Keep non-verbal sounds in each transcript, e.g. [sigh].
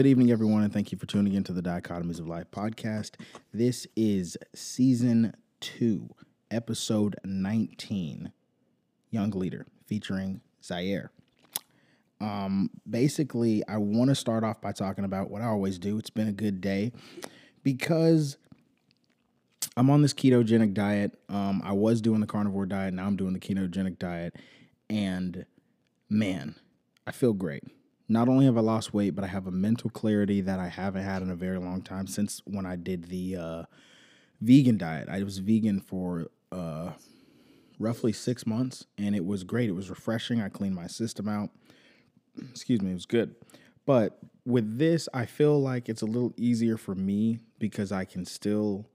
Good evening, everyone, and thank you for tuning into the Dichotomies of Life podcast. This is season two, episode 19, Young Leader, featuring Zyaire. Um, basically, I want to start off by talking about what I always do. It's been a good day because I'm on this ketogenic diet. Um, I was doing the carnivore diet, now I'm doing the ketogenic diet, and man, I feel great not only have I lost weight, but I have a mental clarity that I haven't had in a very long time since when I did the uh, vegan diet. I was vegan for uh, roughly six months, and it was great. It was refreshing. I cleaned my system out. [clears throat] Excuse me, it was good. But with this, I feel like it's a little easier for me because I can still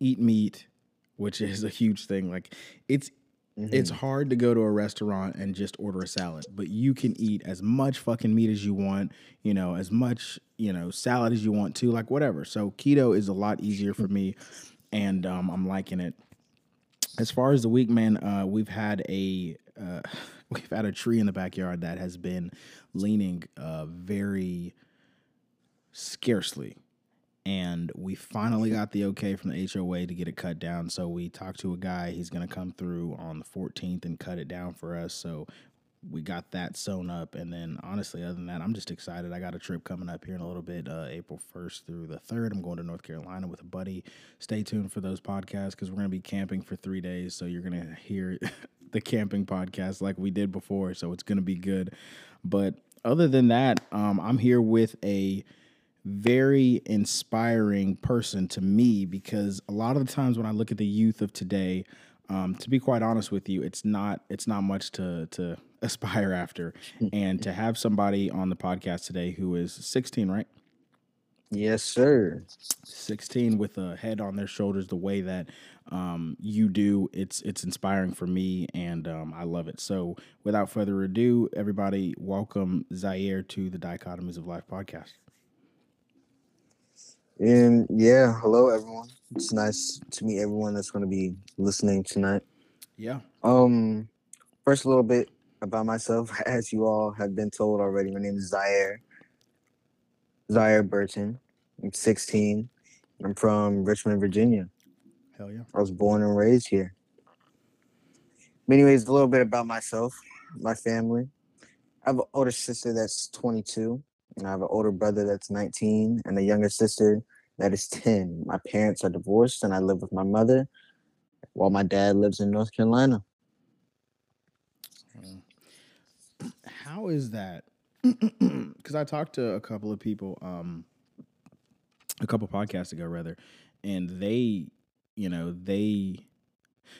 eat meat, which is a huge thing. Like it's Mm-hmm. It's hard to go to a restaurant and just order a salad, but you can eat as much fucking meat as you want, you know, as much, you know, salad as you want to, like whatever. So keto is a lot easier for me and um, I'm liking it. As far as the week, man, uh, we've had a uh, [sighs] we've had a tree in the backyard that has been leaning uh, very scarcely and we finally got the okay from the HOA to get it cut down. So we talked to a guy. He's going to come through on the 14th and cut it down for us. So we got that sewn up. And then, honestly, other than that, I'm just excited. I got a trip coming up here in a little bit, uh, April 1st through the 3rd. I'm going to North Carolina with a buddy. Stay tuned for those podcasts because we're going to be camping for three days. So you're going to hear [laughs] the camping podcast like we did before. So it's going to be good. But other than that, um, I'm here with a very inspiring person to me because a lot of the times when I look at the youth of today, um, to be quite honest with you, it's not it's not much to to [laughs] aspire after. and to have somebody on the podcast today who is 16, right? Yes, sir. 16 with a head on their shoulders the way that um, you do, it's it's inspiring for me and um, I love it. So without further ado, everybody welcome Zyaire to the Dichotomies of Life podcast. And yeah, hello everyone. It's nice to meet everyone that's going to be listening tonight. Yeah. Um, first a little bit about myself, [laughs] as you all have been told already. My name is Zyaire. Zyaire Burton. I'm 16. I'm from Richmond, Virginia. Hell yeah. I was born and raised here. But anyways, a little bit about myself, my family. I have an older sister that's 22. And I have an older brother that's 19 and a younger sister that is 10. My parents are divorced and I live with my mother while my dad lives in North Carolina. How is that? [clears throat] Because I talked to a couple of people, um, a couple podcasts ago, rather, and they, you know, they,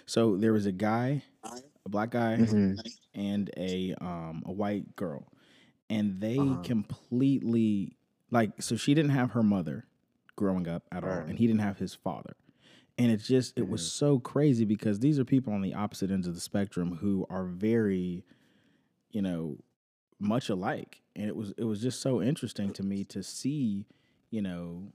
so there was a guy, a black guy, mm-hmm. and a um a white girl, and they uh-huh. completely like so she didn't have her mother growing up at all and he didn't have his father. And it's just it was so crazy because these are people on the opposite ends of the spectrum who are very you know much alike. And it was it was just so interesting to me to see you know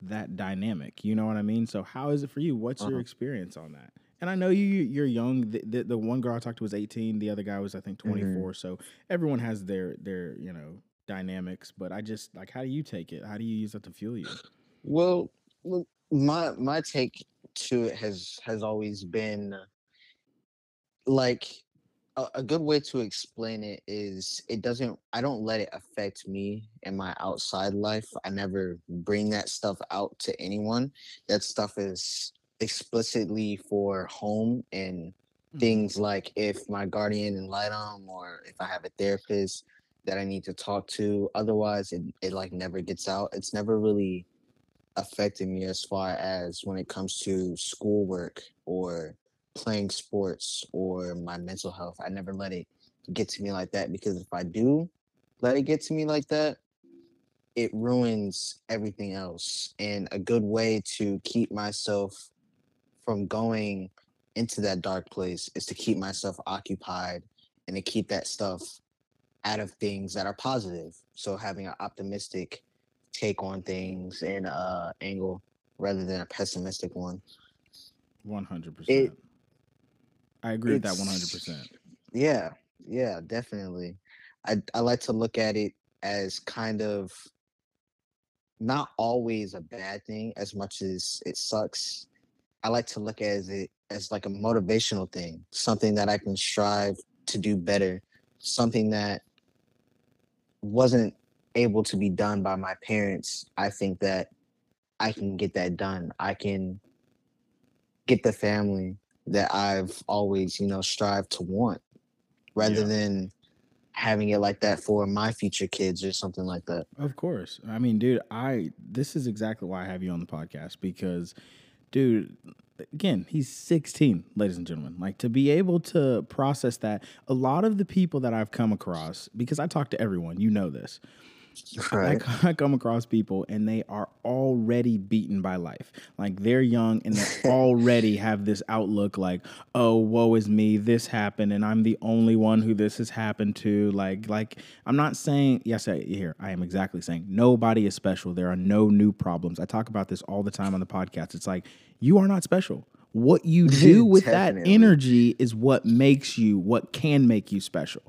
that dynamic. You know what i mean? So how is it for you? What's uh-huh. your experience on that and I know you you're young. The, the, the one girl I talked to was 18. The other guy was I think 24. Mm-hmm. So everyone has their their you know dynamics. But I just like how do you take it? How do you use that to fuel you? Well, my my take to it has has always been like a, a good way to explain it is it doesn't I don't let it affect me in my outside life. I never bring that stuff out to anyone. That stuff is explicitly for home and mm-hmm. things like if my guardian ad litem or if I have a therapist that I need to talk to. Otherwise it, it like never gets out. It's never really affected me as far as when it comes to schoolwork or playing sports or my mental health. I never let it get to me like that because if I do let it get to me like that, it ruins everything else. And a good way to keep myself from going into that dark place is to keep myself occupied and to keep that stuff out of things that are positive. So having an optimistic take on things and uh angle rather than a pessimistic one. One hundred percent. I agree with that one hundred percent. Yeah, yeah, definitely. I I like to look at it as kind of not always a bad thing as much as it sucks. I like to look at it as like a motivational thing, something that I can strive to do better, something that wasn't able to be done by my parents. I think that I can get that done. I can get the family that I've always, you know, strived to want rather Yeah. than having it like that for my future kids or something like that. Of course. I mean, dude, I this is exactly why I have you on the podcast because dude, again, he's 16, ladies and gentlemen. Like to be able to process that, a lot of the people that I've come across because I talk to everyone, you know this. I, Right. [laughs] I come across people and they are already beaten by life. Like they're young and they [laughs] already have this outlook like, oh, woe is me, this happened, and I'm the only one who this has happened to. Like, like I'm not saying, yes, I, here I am exactly saying nobody is special. There are no new problems. I talk about this all the time on the podcast. It's like you are not special. What you [laughs] do with that energy is what makes you, what can make you special.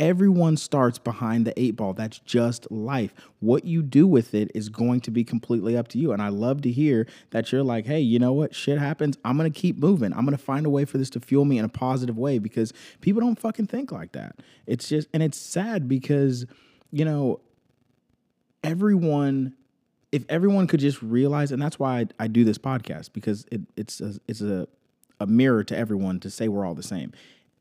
Everyone starts behind the eight ball. That's just life. What you do with it is going to be completely up to you. And I love to hear that you're like, hey, you know what? Shit happens. I'm going to keep moving. I'm going to find a way for this to fuel me in a positive way because people don't fucking think like that. It's just, and it's sad because, you know, everyone if everyone could just realize and that's why I, I do this podcast because it, it's a, it's a, a mirror to everyone to say we're all the same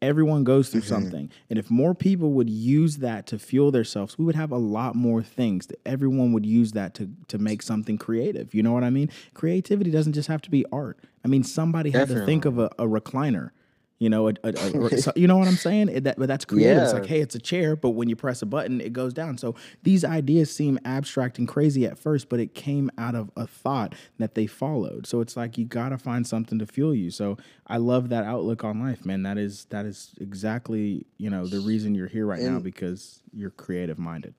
everyone goes through mm-hmm. something. And if more people would use that to fuel themselves we would have a lot more things that everyone would use that to to make something creative. You know what i mean? Creativity doesn't just have to be art. I mean somebody had to think of a, a recliner you know, a, a, a- [laughs] so- you know what I'm saying? It- that, but that's creative. It's like, hey, it's a chair, but when you press a button, it goes down. So these ideas seem abstract and crazy at first, but it came out of a thought that they followed. So it's like you gotta find something to fuel you. So I love that outlook on life, man. That is that is exactly you know the reason you're here right now because you're creative minded.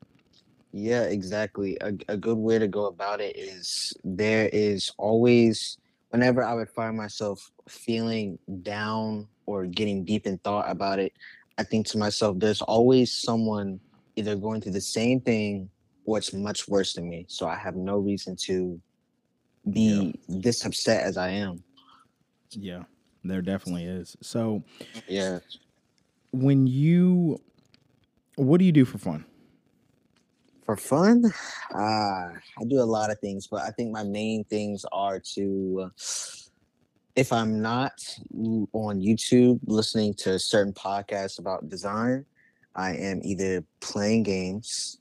Yeah, exactly. A, a good way to go about it is there is always, whenever I would find myself feeling down or getting deep in thought about it, I think to myself, there's always someone either going through the same thing or it's much worse than me. So I have no reason to be this upset as I am. Yeah, there definitely is. So Yeah. when you, what do you do for fun? For fun, uh, I do a lot of things, but I think my main things are to, uh, if I'm not on YouTube listening to certain podcasts about design, I am either playing games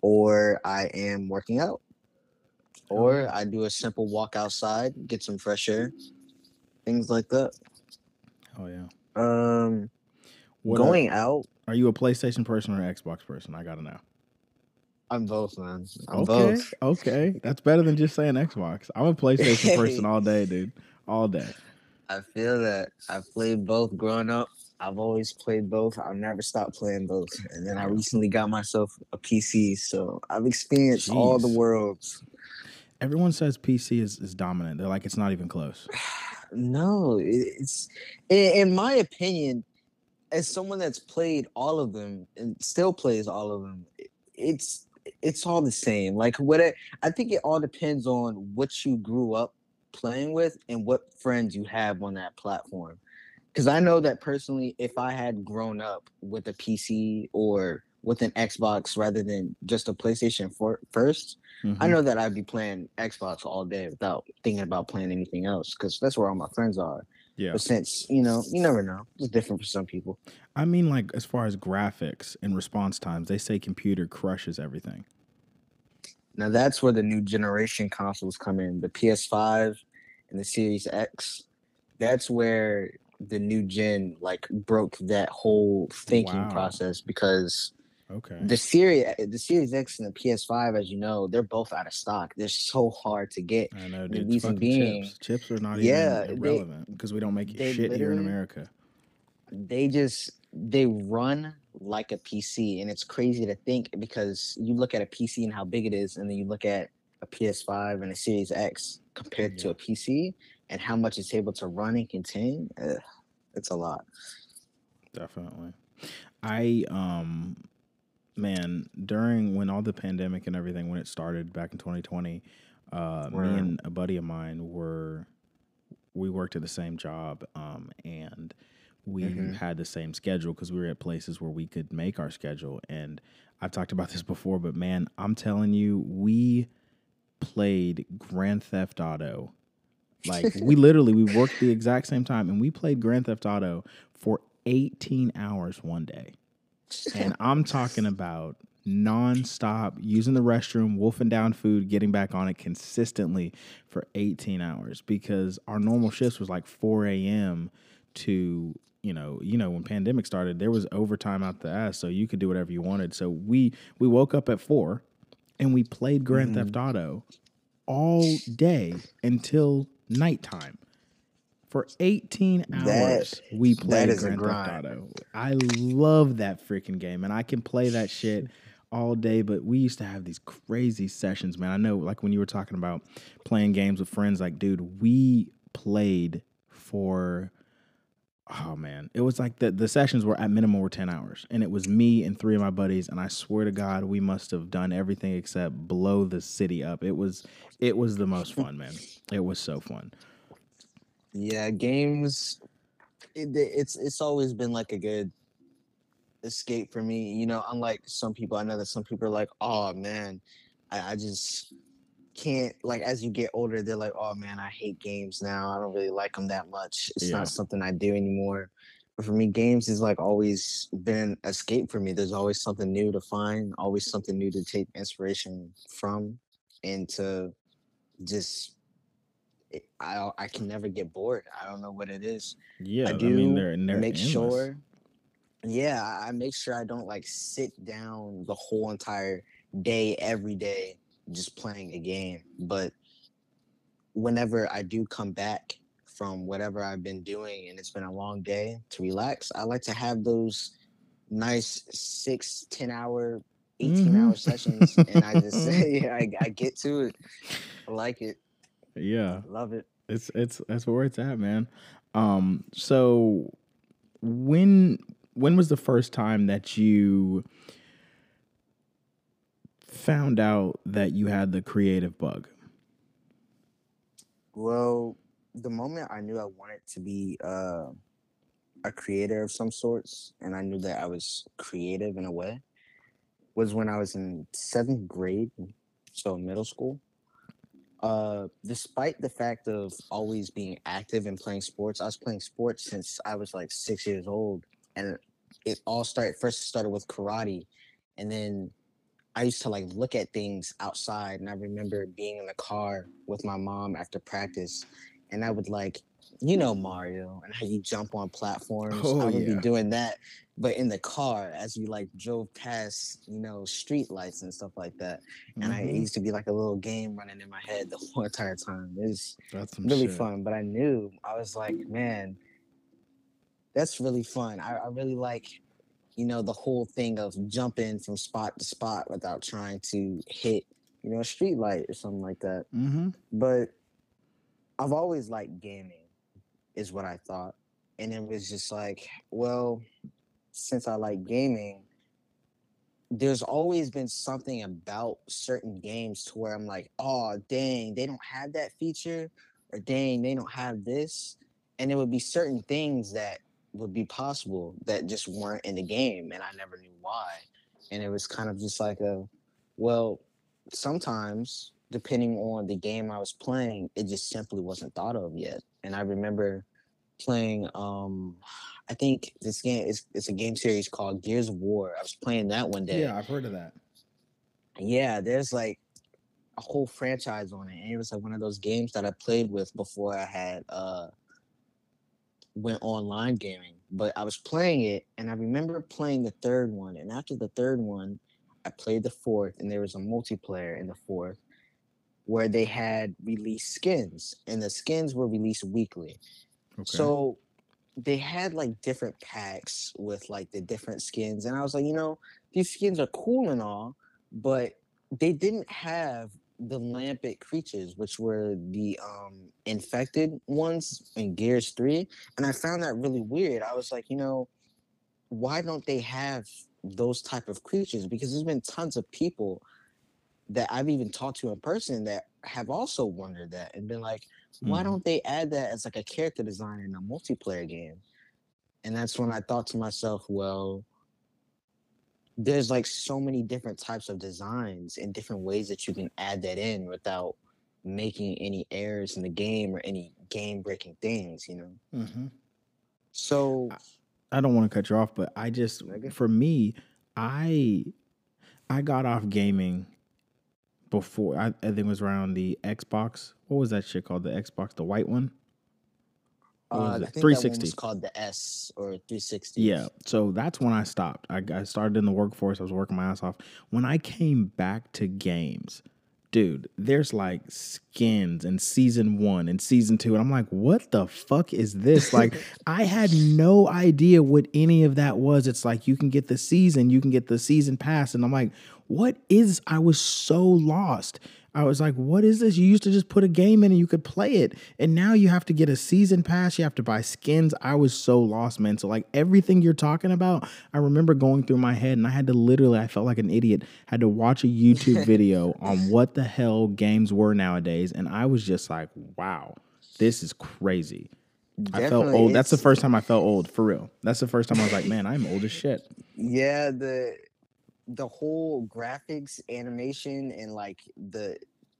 or I am working out. Or I do a simple walk outside, get some fresh air, things like that. Oh yeah. Um, What are- going out, Are you a PlayStation person or an Xbox person? I gotta know. I'm both, man. I'm okay, both. okay, that's better than just saying Xbox. I'm a PlayStation [laughs] person all day, dude, all day. I feel that I've played both growing up. I've always played both. I'll never stop playing both. And then I recently got myself a PC, so I've experienced all the worlds. Everyone says PC is, is dominant. They're like it's not even close. [sighs] No, it's in, in my opinion, as someone that's played all of them and still plays all of them, it's it's all the same. Like what I, I think it all depends on what you grew up playing with and what friends you have on that platform. Because I know that personally, if I had grown up with a PC or with an Xbox rather than just a PlayStation for, first, I Mhm. know that I'd be playing Xbox all day without thinking about playing anything else because that's where all my friends are. Yeah, But since you know, you never know. It's different for some people. I mean, like as far as graphics and response times, they say computer crushes everything. Now that's where the new generation consoles come in. The PS5 and the Series X. That's where the new gen like broke that whole thinking Wow. process because Okay, the series the Series X and the PS5, as you know, they're both out of stock. They're so hard to get. I know, the reason being- chips. Chips are not Yeah, even irrelevant because we don't make shit here in America. they just they run like a PC, and it's crazy to think because you look at a PC and how big it is, and then you look at a PS5 and a Series X compared to a PC and how much it's able to run and contain. Ugh, it's a lot. Definitely. I um man, during when all the pandemic and everything when it started back in 2020, uh, me and a buddy of mine were we worked at the same job, um, and we Mhm. had the same schedule because we were at places where we could make our schedule. And I've talked about [laughs] this before, but man, I'm telling you, we played Grand Theft Auto. Like we [laughs] literally we worked the exact same time, and we played Grand Theft Auto for 18 hours one day. [laughs] And I'm talking about nonstop using the restroom, wolfing down food, getting back on it consistently for 18 hours because our normal shifts was like 4 a.m. to you know you know when pandemic started there was overtime out the ass so you could do whatever you wanted so we we woke up at four and we played grand Mhm. theft auto all day until nighttime for 18 hours That- we played grand theft auto. I love that freaking game and i can play that shit all day but we used to have these crazy sessions man. I know like when you were talking about playing games with friends like dude we played for oh man. It was like the, the sessions were at minimum were 10 hours and it was me and three of my buddies and i swear to god we must have done everything except blow the city up. It was it was the most fun man. It was so fun Yeah, games. It, it's it's always been like a good escape for me. You know, unlike some people, I know that some people are like, "Oh man, I, I just can't." Like as you get older, they're like, "Oh man, I hate games now. I don't really like them that much. It's Yeah. not something I do anymore." But for me, games is like always been an escape for me. There's always something new to find, always something new to take inspiration from, and to just I I can never get bored. I don't know what it is. yeah I i, do mean they're, they're make endless. sure. Yeah, I- I make sure I don't like sit down the whole entire day every day just playing a game. But whenever I do come back from whatever I've been doing and it's been a long day to relax, I like to have those nice six, 10 hour, 18 hour Mhm. sessions. And I just [laughs] [laughs] yeah, I, I get to it. I like it. Yeah Love it. it's it's that's where it's at man um so when when was the first time that you found out that you had the creative bug Well, the moment I knew I wanted to be uh, a creator of some sorts, and I knew that I was creative in a way, was when I was in seventh grade, so middle school. Uh, despite the fact of always being active and playing sports, I was playing sports since I was like six years old, and it all started. First, started with karate, and then I used to like look at things outside, and I remember being in the car with my mom after practice, and I would like, you know, Mario, and how you jump on platforms. Oh, I would yeah. be doing that, but in the car as we like drove past, you know, street lights and stuff like that. And I it Mhm. used to be like a little game running in my head the whole [laughs] entire time. It was really shit. fun, but I knew I was like, man, that's really fun. I, I really like, you know, the whole thing of jumping from spot to spot without trying to hit, you know, a street light or something like that. mm-hmm. But I've always liked gaming, is what I thought. And it was just like, well, since I like gaming, there's always been something about certain games to where I'm like, oh, dang, they don't have that feature, or dang, they don't have this. And it would be certain things that would be possible that just weren't in the game, and I never knew why. And it was kind of just like a, well, sometimes depending on the game I was playing, it just simply wasn't thought of yet. And I remember playing um I think this game is it's a game series called Gears of War. I was playing that one day. yeah i've heard of that Yeah, there's like a whole franchise on it. And it was like one of those games that I played with before I had uh went online gaming. But I was playing it and I remember playing the third one. And after the third one, I played the fourth and there was a multiplayer in the fourth where they had released skins and the skins were released weekly. Okay So they had like different packs with like the different skins, and I was like, you know, these skins are cool and all, but they didn't have the Lambent creatures, which were the um infected ones in Gears 3. And I found that really weird. I was like, you know, why don't they have those type of creatures because there's been tons of people that I've even talked to in person that have also wondered that and been like, why Mhm. don't they add that as like a character design in a multiplayer game? And that's when I thought to myself, well, there's like so many different types of designs and different ways that you can add that in without making any errors in the game or any game breaking things, you know? Mm-hmm. So I don't want to cut you off, but I just for me, I I got off gaming before I, I think it was around the Xbox. What was that shit called? The Xbox, the white one? Uh, I think 360. was called the S or 360. Yeah. So that's when I stopped. I, I started in the workforce. I was working my ass off. When I came back to games, dude, there's like skins and season one and season two. And I'm like, what the fuck is this? [laughs] Like, I had no idea what any of that was. It's like you can get the season, you can get the season pass. And I'm like, what is I was so lost. I was like, what is this? You used to just put a game in and you could play it. And now you have to get a season pass. You have to buy skins. I was so lost, man. So, like, everything you're talking about, I remember going through my head and I had to literally, I felt like an idiot, had to watch a YouTube [laughs] video on what the hell games were nowadays. And I was just like, wow, this is crazy. I felt old. That's the first time I felt old, for real. That's the first time I was like, man, I'm old as shit. Yeah, the the whole graphics, animation, and like the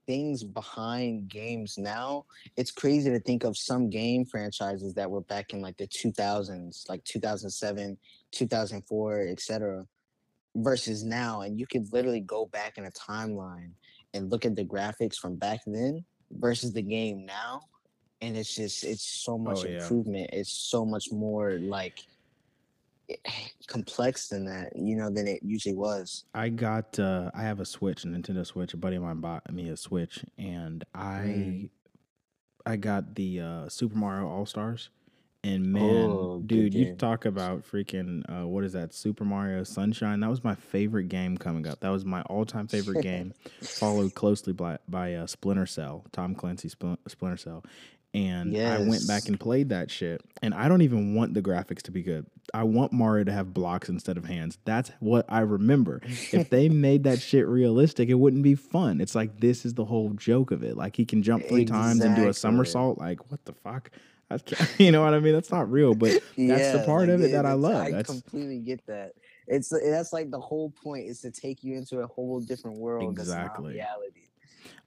things behind games now, it's crazy to think of some game franchises that were back in like the 2000s, like 2007, 2004, etc. versus now and you could literally go back in a timeline and look at the graphics from back then versus the game now and it's just it's so oh, much Oh, yeah. improvement it's so much more like [sighs] complex than that you know than it usually was I got uh I have a Switch, a Nintendo Switch. A buddy of mine bought me a Switch and I Mm. I got the uh Super Mario All Stars. And man, Oh, dude, you talk about freaking uh what is that? Super Mario Sunshine. That was my favorite game coming up. That was my all-time favorite [laughs] game, followed closely by by uh, Splinter Cell, Tom Clancy Spl- Splinter Cell. And I went back and played that shit. And I don't even want the graphics to be good. I want Mario to have blocks instead of hands. That's what I remember. if they [laughs] made that shit realistic, it wouldn't be fun. It's like this is the whole joke of it. Like he can jump three times and do a somersault. Like what the fuck? That's, [laughs] you know what I mean? That's not real, but that's the part like, of it that I love. I That's completely get that. It's that's like the whole point is to take you into a whole different world Exactly. reality.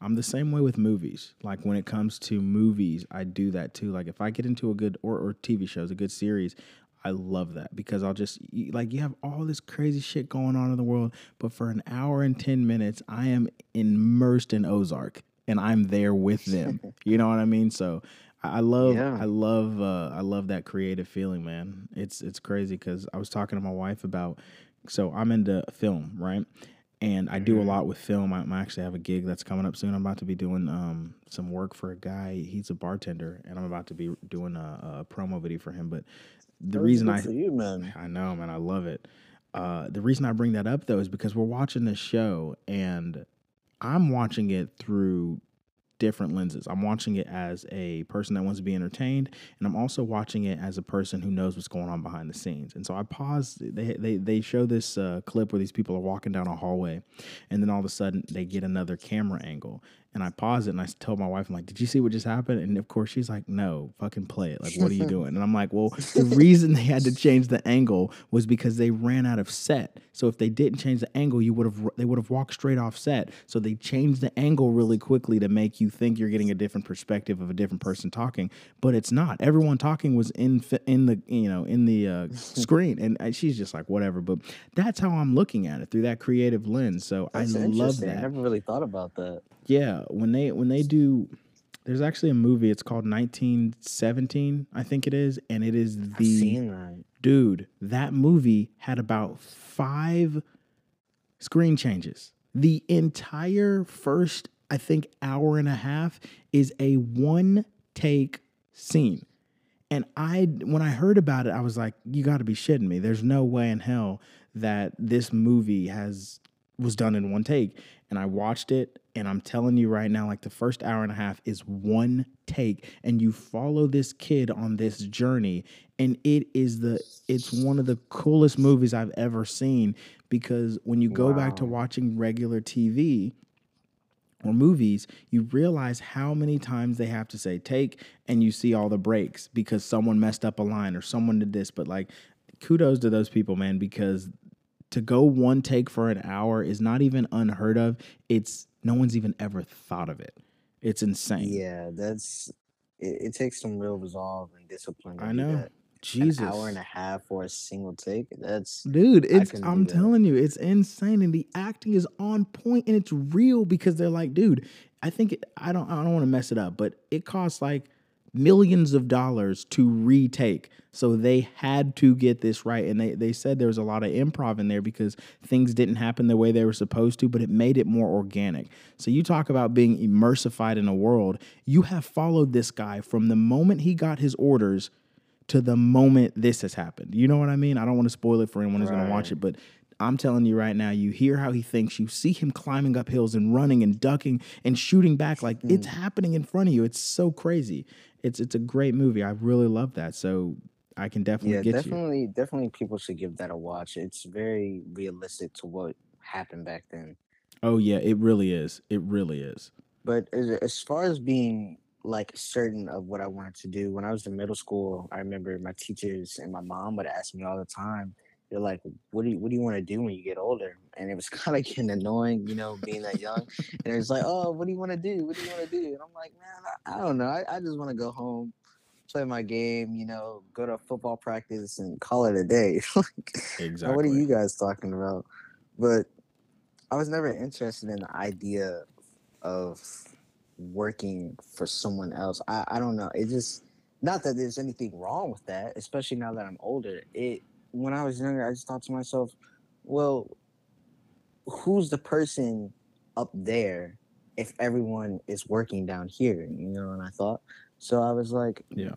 I'm the same way with movies. Like when it comes to movies, I do that too. Like if I get into a good or, or TV shows, a good series, I love that because I'll just like you have all this crazy shit going on in the world, but for an hour and 10 minutes, I am immersed in Ozark and I'm there with them. [laughs] you know what I mean? So I love Yeah. I love uh I love that creative feeling, man. It's it's crazy cuz I was talking to my wife about so I'm into film, right? And I do a Mhm. lot with film. I, I actually have a gig that's coming up soon. I'm about to be doing um, some work for a guy. He's a bartender, and I'm about to be doing a, a promo video for him. But the That was reason I you, man. I know, man. I love it. Uh, the reason I bring that up though is because we're watching this show and I'm watching it through different lenses. I'm watching it as a person that wants to be entertained, and I'm also watching it as a person who knows what's going on behind the scenes. And so I pause. They they they show this uh, clip where these people are walking down a hallway, and then all of a sudden they get another camera angle. And I pause it and I tell my wife, I'm like, "Did you see what just happened?" And of course she's like, "No, fucking play it. Like, what are you [laughs] doing?" And I'm like, "Well, the reason they had to change the angle was because they ran out of set. So if they didn't change the angle, you would have they would have walked straight off set. So they changed the angle really quickly to make you think you're getting a different perspective of a different person talking, but it's not. Everyone talking was in in the you know in the uh, [laughs] screen, and uh, she's just like whatever. But that's how I'm looking at it through that creative lens. So That's I love that. I never really thought about that. Yeah, when they when they do there's actually a movie it's called 1917, I think it is, and it is the that. dude, that movie had about 5 screen changes. The entire first I think hour and a half is a one take scene. And I when I heard about it, I was like, you got to be shitting me. There's no way in hell that this movie has was done in one take. And I watched it and I'm telling you right now like the first hour and a half is one take and you follow this kid on this journey and it is the it's one of the coolest movies I've ever seen because when you go wow. back to watching regular TV or movies, you realize how many times they have to say take and you see all the breaks because someone messed up a line or someone did this. But like, kudos to those people, man, because to go one take for an hour is not even unheard of. It's no one's even ever thought of it. It's insane. Yeah, that's it, it takes some real resolve and discipline. I know. Jesus. An hour and a half for a single take. That's dude. It's I'm telling you, it's insane, and the acting is on point, and it's real because they're like, dude. I think it, I don't I don't want to mess it up, but it costs like millions of dollars to retake. So they had to get this right. And they, they said there was a lot of improv in there because things didn't happen the way they were supposed to, but it made it more organic. So you talk about being immersified in a world. You have followed this guy from the moment he got his orders to the moment this has happened. You know what I mean? I don't want to spoil it for anyone who's right. going to watch it, but I'm telling you right now, you hear how he thinks, you see him climbing up hills and running and ducking and shooting back like mm. it's happening in front of you. It's so crazy. It's it's a great movie. I really love that. So I can definitely yeah, get definitely, you. definitely people should give that a watch. It's very realistic to what happened back then. Oh yeah, it really is. It really is. But as, as far as being like certain of what I wanted to do. When I was in middle school, I remember my teachers and my mom would ask me all the time, they're like, "What do you What do you want to do when you get older?" And it was [laughs] kind of getting annoying, you know, being that young. and it's like, "Oh, what do you want to do? What do you want to do?" And I'm like, "Man, I, I don't know. I, I just want to go home, play my game, you know, go to football practice, and call it a day." [laughs] like, exactly. What are you guys talking about? But I was never interested in the idea of working for someone else. I, I don't know. It just not that there's anything wrong with that, especially now that I'm older. It when I was younger, I just thought to myself, well, who's the person up there if everyone is working down here? You know, and I thought so I was like, Yeah,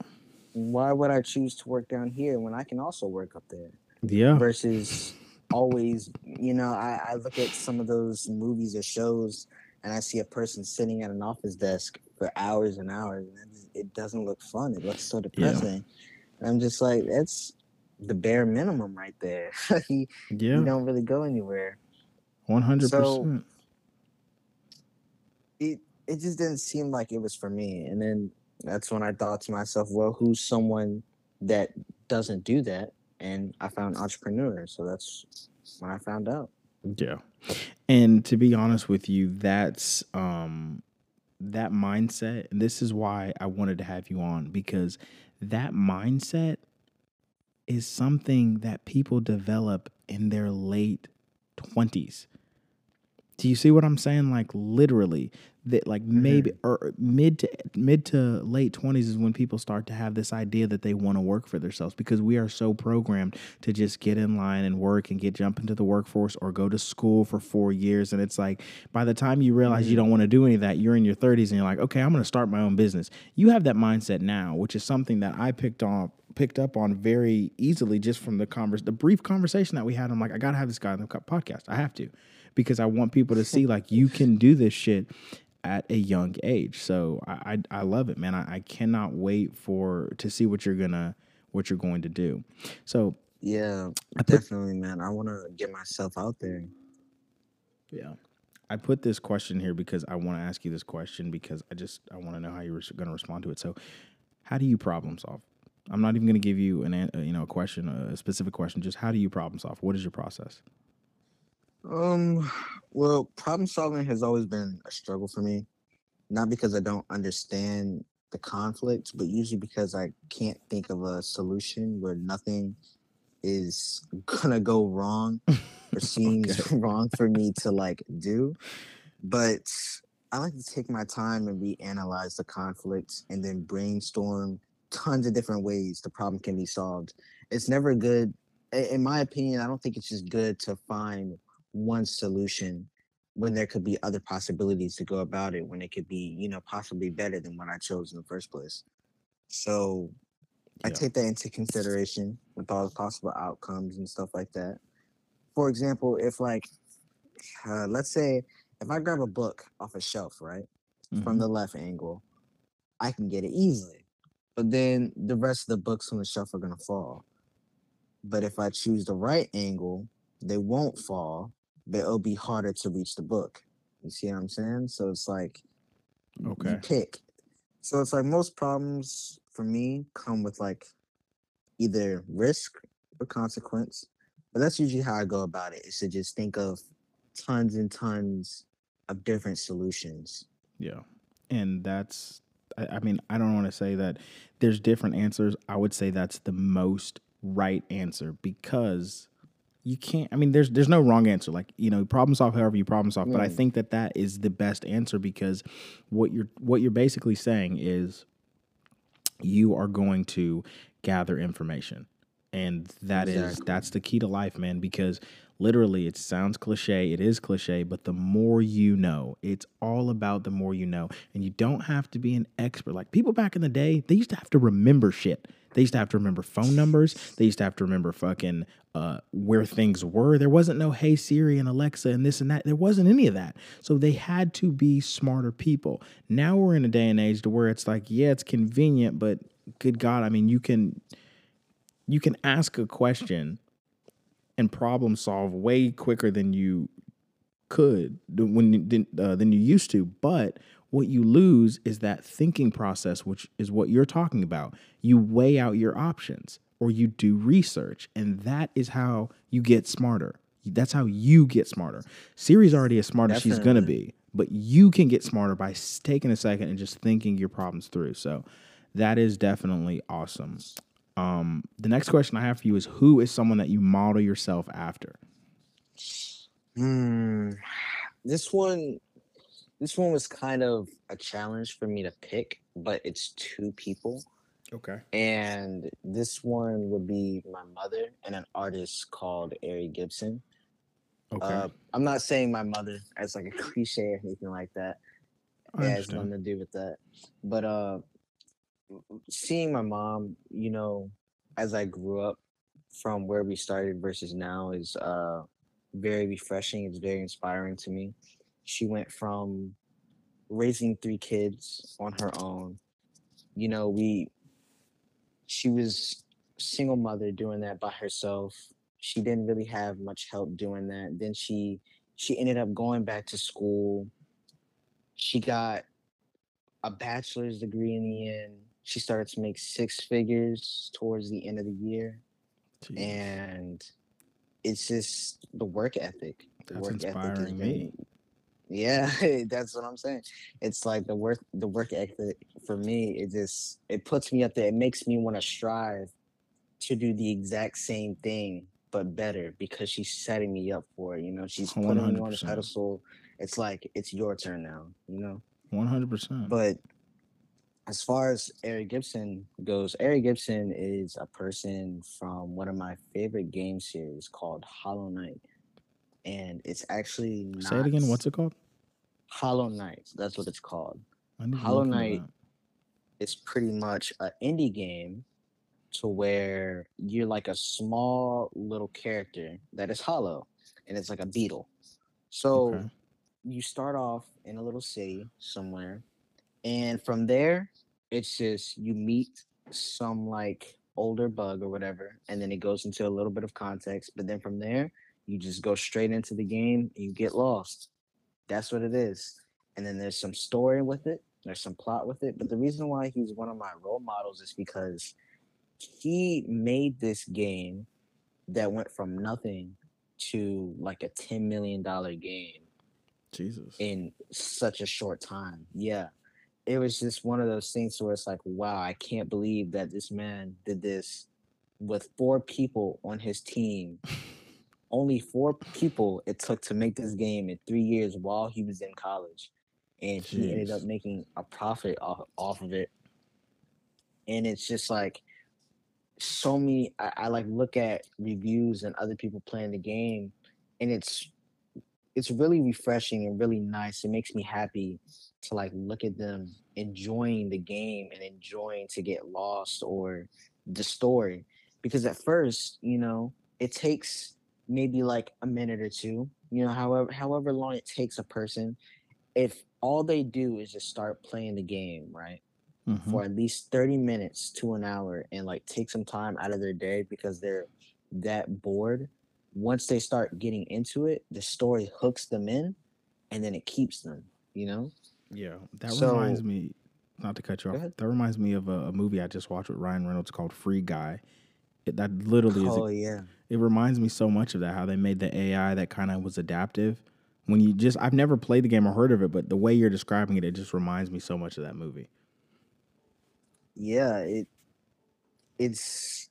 why would I choose to work down here when I can also work up there? Yeah. Versus always, you know, I, I look at some of those movies or shows and I see a person sitting at an office desk for hours and hours, and it doesn't look fun. It looks so depressing. Yeah. I'm just like, that's the bare minimum right there. [laughs] you, yeah. you don't really go anywhere. One hundred percent. It it just didn't seem like it was for me, and then that's when I thought to myself, well, who's someone that doesn't do that? And I found entrepreneurs. so that's when I found out. Yeah. And to be honest with you, that's um that mindset, and this is why I wanted to have you on because that mindset is something that people develop in their late 20s. Do you see what I'm saying? Like literally, that like mm-hmm. maybe or mid to mid to late 20s is when people start to have this idea that they want to work for themselves because we are so programmed to just get in line and work and get jump into the workforce or go to school for 4 years and it's like by the time you realize mm-hmm. you don't want to do any of that you're in your 30s and you're like okay I'm going to start my own business. You have that mindset now, which is something that I picked on picked up on very easily just from the converse the brief conversation that we had. I'm like I got to have this guy on the podcast. I have to because I want people to see like you can do this shit at a young age. So I I, I love it, man. I, I cannot wait for to see what you're gonna what you're going to do. So yeah, put, definitely, man. I want to get myself out there. Yeah. I put this question here because I want to ask you this question because I just I want to know how you're going to respond to it. So, how do you problem solve? I'm not even going to give you an you know a question, a specific question. Just how do you problem solve? What is your process? Um, well, problem solving has always been a struggle for me. Not because I don't understand the conflict, but usually because I can't think of a solution where nothing is [laughs] gonna go wrong or [laughs] seems okay. [laughs] wrong for me to like do. But I like to take my time and reanalyze the conflict and then brainstorm tons of different ways the problem can be solved. It's never good, in my opinion, I don't think it's just good to find one solution when there could be other possibilities to go about it when it could be you know possibly better than what i chose in the first place so yeah. i take that into consideration with all the possible outcomes and stuff like that for example if like uh, let's say if I grab a book off a shelf, right, from Mhm. the left angle, I can get it easily. But then the rest of the books on the shelf are gonna fall. But if I choose the right angle, they won't fall, but it'll be harder to reach the book. You see what I'm saying? So it's like you Okay. pick. So it's like most problems for me come with like either risk or consequence. But that's usually how I go about it is to just think of tons and tons of different solutions. Yeah. And that's, I, I mean, I don't want to say that there's different answers. I would say that's the most right answer because you can't, I mean, there's, there's no wrong answer. Like, you know, problem solve however you problem solve. But I think that that is the best answer because what you're, what you're basically saying is you are going to gather information. And that is Exactly. that's the key to life, man, because literally it sounds cliche, it is cliche, but the more you know, it's all about the more you know. And you don't have to be an expert. Like people back in the day, they used to have to remember shit. They used to have to remember phone numbers. They used to have to remember fucking uh, where things were. There wasn't no Hey Siri and Alexa and this and that. There wasn't any of that. So they had to be smarter people. Now we're in a day and age to where it's like, yeah, it's convenient, but good God, I mean, you can you can ask a question and problem solve way quicker than you could when uh, than you used to. But what you lose is that thinking process, which is what you're talking about. You weigh out your options or you do research, and that is how you get smarter. That's how you get smarter. Siri's already as smart as she's gonna be, but you can get smarter by taking a second and just thinking your problems through. So that is definitely awesome. Um, the next question I have for you is who is someone that you model yourself after? Hmm. This one this one was kind of a challenge for me to pick, but it's two people. Okay. And this one would be my mother and an artist called Ari Gibson. Okay. Uh, I'm not saying my mother as like a [laughs] cliche or anything like that. It has nothing to do with that. But uh seeing my mom, you know, as I grew up from where we started versus now is uh very refreshing. It's very inspiring to me. She went from raising three kids on her own. You know, we she was single mother doing that by herself. She didn't really have much help doing that. Then she she ended up going back to school. She got a bachelor's degree in the end. She started to make six figures towards the end of the year. Jeez. And it's just the work ethic. The That's work ethic inspiring very me. yeah, [laughs] that's what I'm saying. It's like the work the work ethic for me, it just it puts me up there. It makes me want to strive to do the exact same thing but better because she's setting me up for it. You know, she's putting me on a pedestal. It's like it's your turn now, you know. One hundred percent. But as far as Ari Gibson goes, Ari Gibson is a person from one of my favorite game series called Hollow Knight. And it's actually not Say it again. What's it called? Hollow Knight. That's what it's called. I need to Hollow Knight. It's pretty much an indie game to where you're like a small little character that is hollow and it's like a beetle. So Okay. you start off in a little city somewhere, and from there, it's just you meet some like older bug or whatever, and then it goes into a little bit of context. But then from there, you just go straight into the game and you get lost. That's what it is. And then there's some story with it, there's some plot with it. But the reason why he's one of my role models is because he made this game that went from nothing to like a $10 million game Jesus. in such a short time. Yeah. It was just one of those things where it's like, wow, I can't believe that this man did this with four people on his team. [laughs] Only four people it took to make this game in three years while he was in college. And he ended up making a profit off, off of it. And it's just like so many I, I like look at reviews and other people playing the game and it's it's really refreshing and really nice. It makes me happy to like look at them enjoying the game and enjoying to get lost or the story. Because at first, you know, it takes maybe like a minute or two you know, however however long it takes a person, if all they do is just start playing the game, right? Mhm. For at least 30 minutes to an hour and like take some time out of their day because they're that bored. Once they start getting into it, the story hooks them in and then it keeps them, you know? Yeah, that So- reminds me. Not to cut you off. That reminds me of a, a movie I just watched with Ryan Reynolds called Free Guy. It, that literally is. Oh yeah. It reminds me so much of that. How they made the AI that kind of was adaptive. When you just, I've never played the game or heard of it, but the way you're describing it, it just reminds me so much of that movie. Yeah, it it's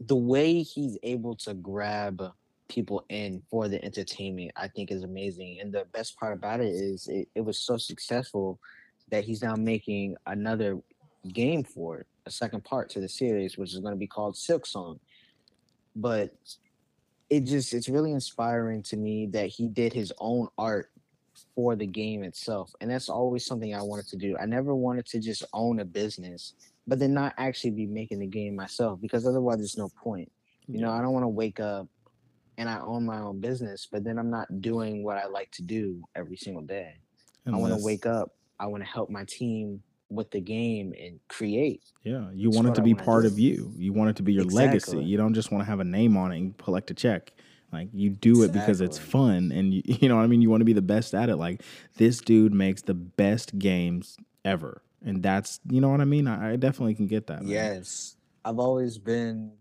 the way he's able to grab people in for the entertainment, I think is amazing. And the best part about it is it, it was so successful that he's now making another game for it, a second part to the series, which is going to be called Silksong. But it just it's really inspiring to me that he did his own art for the game itself. And that's always something I wanted to do. I never wanted to just own a business, but then not actually be making the game myself because otherwise there's no point. You know, mm-hmm. I don't want to wake up and I own my own business, but then I'm not doing what I like to do every single day. I want to wake up. I want to help my team with the game and create. Yeah, you That's want it to I be part do. of you. You want it to be your legacy. You don't just want to have a name on it and collect a check. Like you do it because it's fun, and you, [laughs] you know what I mean. You want to be the best at it. Like this dude makes the best games ever, and that's you know what I mean. I, I definitely can get that. man. Yes. I've always been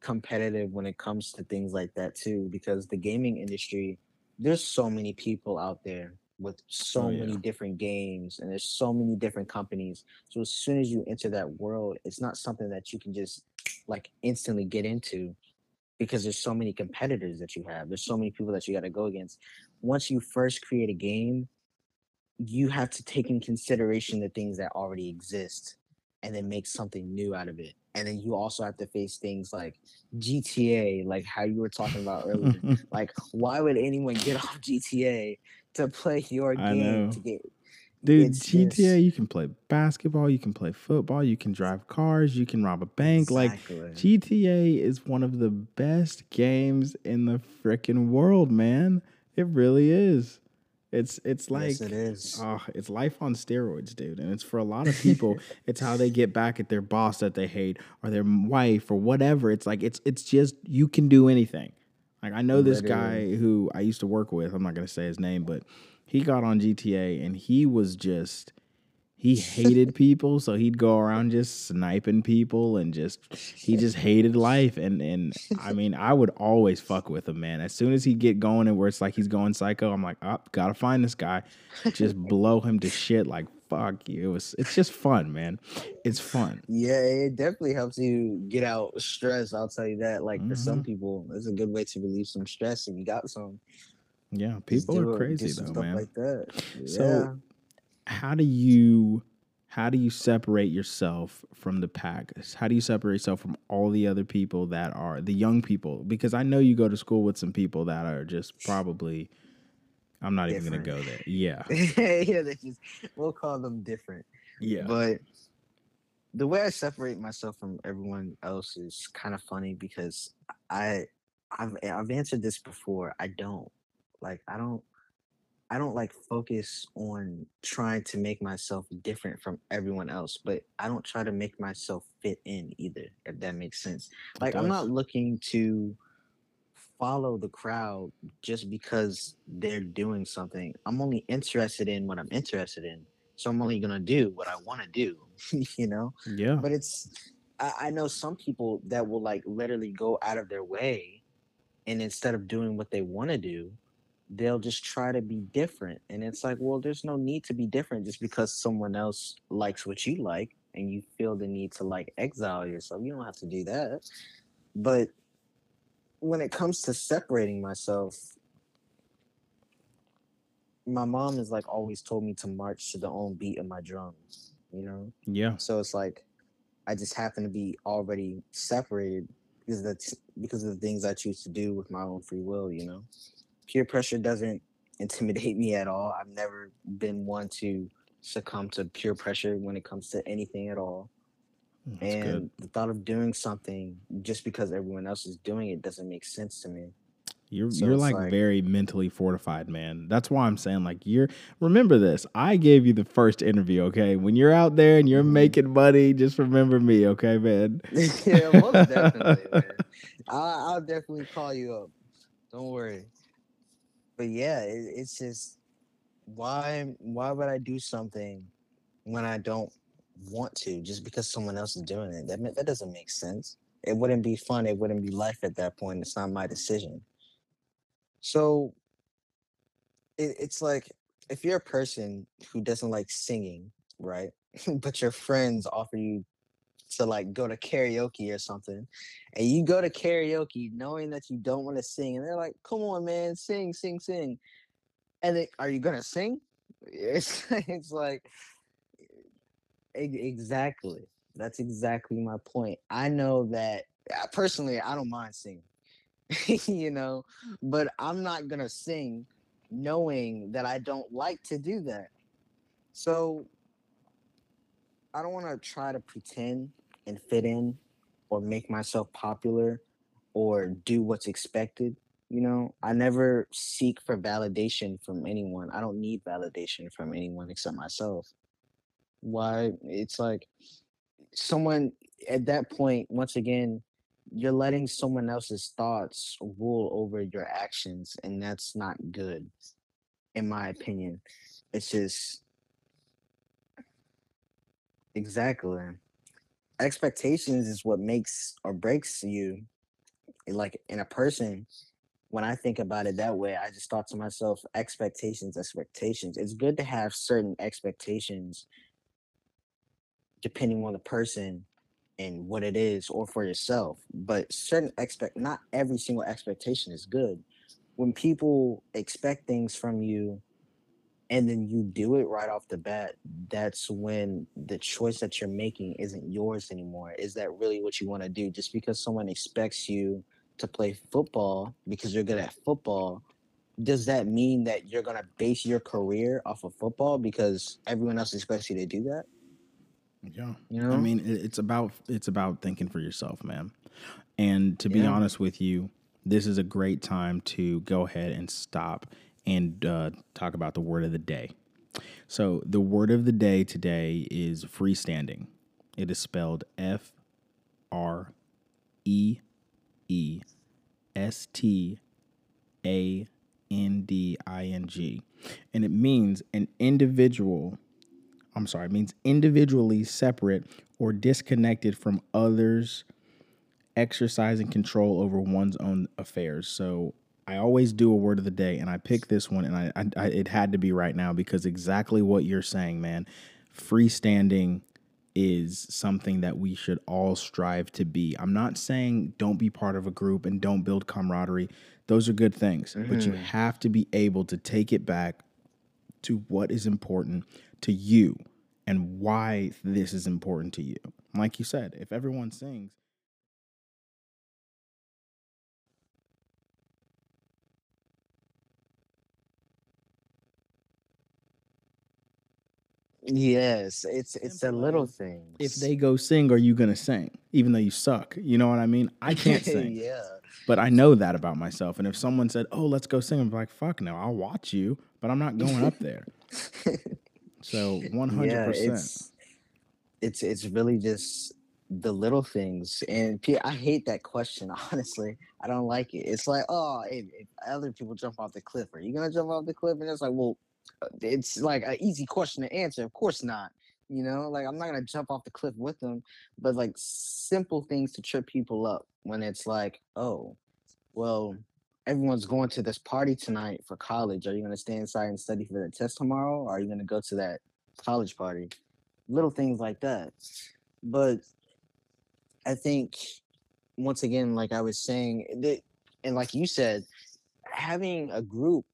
competitive when it comes to things like that too because the gaming industry there's so many people out there with so Oh, yeah. many different games and there's so many different companies so as soon as you enter that world it's not something that you can just like instantly get into because there's so many competitors that you have there's so many people that you got to go against once you first create a game you have to take in consideration the things that already exist and then make something new out of it. And then you also have to face things like GTA, like how you were talking about [laughs] earlier. like, why would anyone get [laughs] off GTA to play your I game know. to get Dude, GTA, just- you can play basketball, you can play football, you can drive cars, you can rob a bank. Like GTA is one of the best games in the freaking world, man. It really is. It's it's like yes, it is. Oh, it's life on steroids, dude. And it's for a lot of people, [laughs] it's how they get back at their boss that they hate or their wife or whatever. It's like it's it's just you can do anything. Like I know this guy who I used to work with, I'm not gonna say his name, but he got on GTA and he was just he [laughs] hated people, so he'd go around just sniping people and just he just hated life and and I mean I would always fuck with him, man. As soon as he get going and where it's like he's going psycho, I'm like, oh, gotta find this guy, just [laughs] blow him to shit. Like fuck you. It was it's just fun, man. It's fun. Yeah, it definitely helps you get out stress. I'll tell you that. Like for Mm-hmm. some people, it's a good way to relieve some stress, and you got some. Yeah, people are crazy though, stuff man. Like that. So, yeah. How do you how do you separate yourself from the pack? How do you separate yourself from all the other people that are the young people? Because I know you go to school with some people that are just probably I'm not even gonna go there. Yeah. [laughs] yeah, they just we'll call them different. Yeah. But the way I separate myself from everyone else is kind of funny because I I've I've answered this before. I don't like I don't I don't like focus on trying to make myself different from everyone else, but I don't try to make myself fit in either, if that makes sense. Like I'm not looking to follow the crowd just because they're doing something. I'm only interested in what I'm interested in. So I'm only gonna do what I want to do, [laughs] you know. yeah. But it's I, I know some people that will like literally go out of their way, and instead of doing what they want to do, they'll just try to be different. And it's like, well, there's no need to be different just because someone else likes what you like, and you feel the need to like exile yourself. You don't have to do that. But when it comes to separating myself, my mom has like always told me to march to the own beat of my drums, you know? Yeah. So it's like I just happen to be already separated because that's because of the things I choose to do with my own free will, you know. Peer pressure doesn't intimidate me at all. I've never been one to succumb to peer pressure when it comes to anything at all. That's and good. the thought of doing something just because everyone else is doing it doesn't make sense to me. You're So you're like, like- very mentally fortified, man. That's why I'm saying like you're remember this. I gave you the first interview, okay? When you're out there and you're Mhm. making money, just remember me, okay, man? [laughs] yeah, most definitely, [laughs] man. I'll, I'll definitely call you up. Don't worry. But yeah, it, it's just why why would I do something when I don't want to just because someone else is doing it? That that doesn't make sense. It wouldn't be fun. It wouldn't be life at that point. It's not my decision. So it, it's like if you're a person who doesn't like singing, right? [laughs] but your friends offer you to like go to karaoke or something, and you go to karaoke knowing that you don't want to sing, and they're like, "Come on, man, sing, sing, sing," and they, are you gonna sing? It's [laughs] it's like exactly. That's exactly my point. I know that uh, personally, I don't mind singing, [laughs] you know, but I'm not gonna sing knowing that I don't like to do that. So I don't want to try to pretend and fit in or make myself popular or do what's expected. You know, I never seek for validation from anyone. I don't need validation from anyone except myself. Why? It's like someone at that point, once again, you're letting someone else's thoughts rule over your actions, and that's not good, in my opinion. It's just exactly. Expectations is what makes or breaks you eh, like in a person. When i think about it that way i just thought to myself expectations expectations. It's good to have certain expectations depending on the person and what it is or for yourself but certain expect not every single expectation is good. When people expect things from you and then you do it right off the bat that's when the choice that you're making isn't yours anymore is that really what you want to do just because someone expects you to play football because you're good at football does that mean that you're going to base your career off of football because everyone else expects you to do that Yeah. you know I mean, it's about it's about thinking for yourself, man. And to be Yeah. honest with you, this is a great time to go ahead and stop and uh, talk about the word of the day. So the word of the day today is freestanding. It is spelled F R E E S T A N D I N G. And it means an individual I'm sorry, it means individually separate or disconnected from others, exercising control over one's own affairs. So I always do a word of the day, and I pick this one, and I, I, I it had to be right now because exactly what you're saying, man. Freestanding is something that we should all strive to be. I'm not saying don't be part of a group and don't build camaraderie. Those are good things, but you Mhm. have to be able to take it back to what is important to you and why this is important to you. Like you said, if everyone sings, yes it's it's the little things if they go sing, are you going to sing? Even though you suck. You know what I mean? I [laughs] can't sing, yeah but I know that about myself. And if someone said, oh, let's go sing, I'm like, fuck no, I'll watch you, but I'm not going up there. [laughs] So 100%. Yeah, it's it's it's really just the little things, and I hate that question. [laughs] Honestly, I don't like it. It's like, oh, if, if other people jump off the cliff, are you gonna jump off the cliff? And it's like, well, Uh, it's like an easy question to answer. Of course not. You know, like I'm not gonna jump off the cliff with them, but like simple things to trip people up when it's like, oh, well, everyone's going to this party tonight for college. Are you gonna stay inside and study for the test tomorrow? Or are you gonna go to that college party? Little things like that. But I think once again, like I was saying, that, and like you said, having a group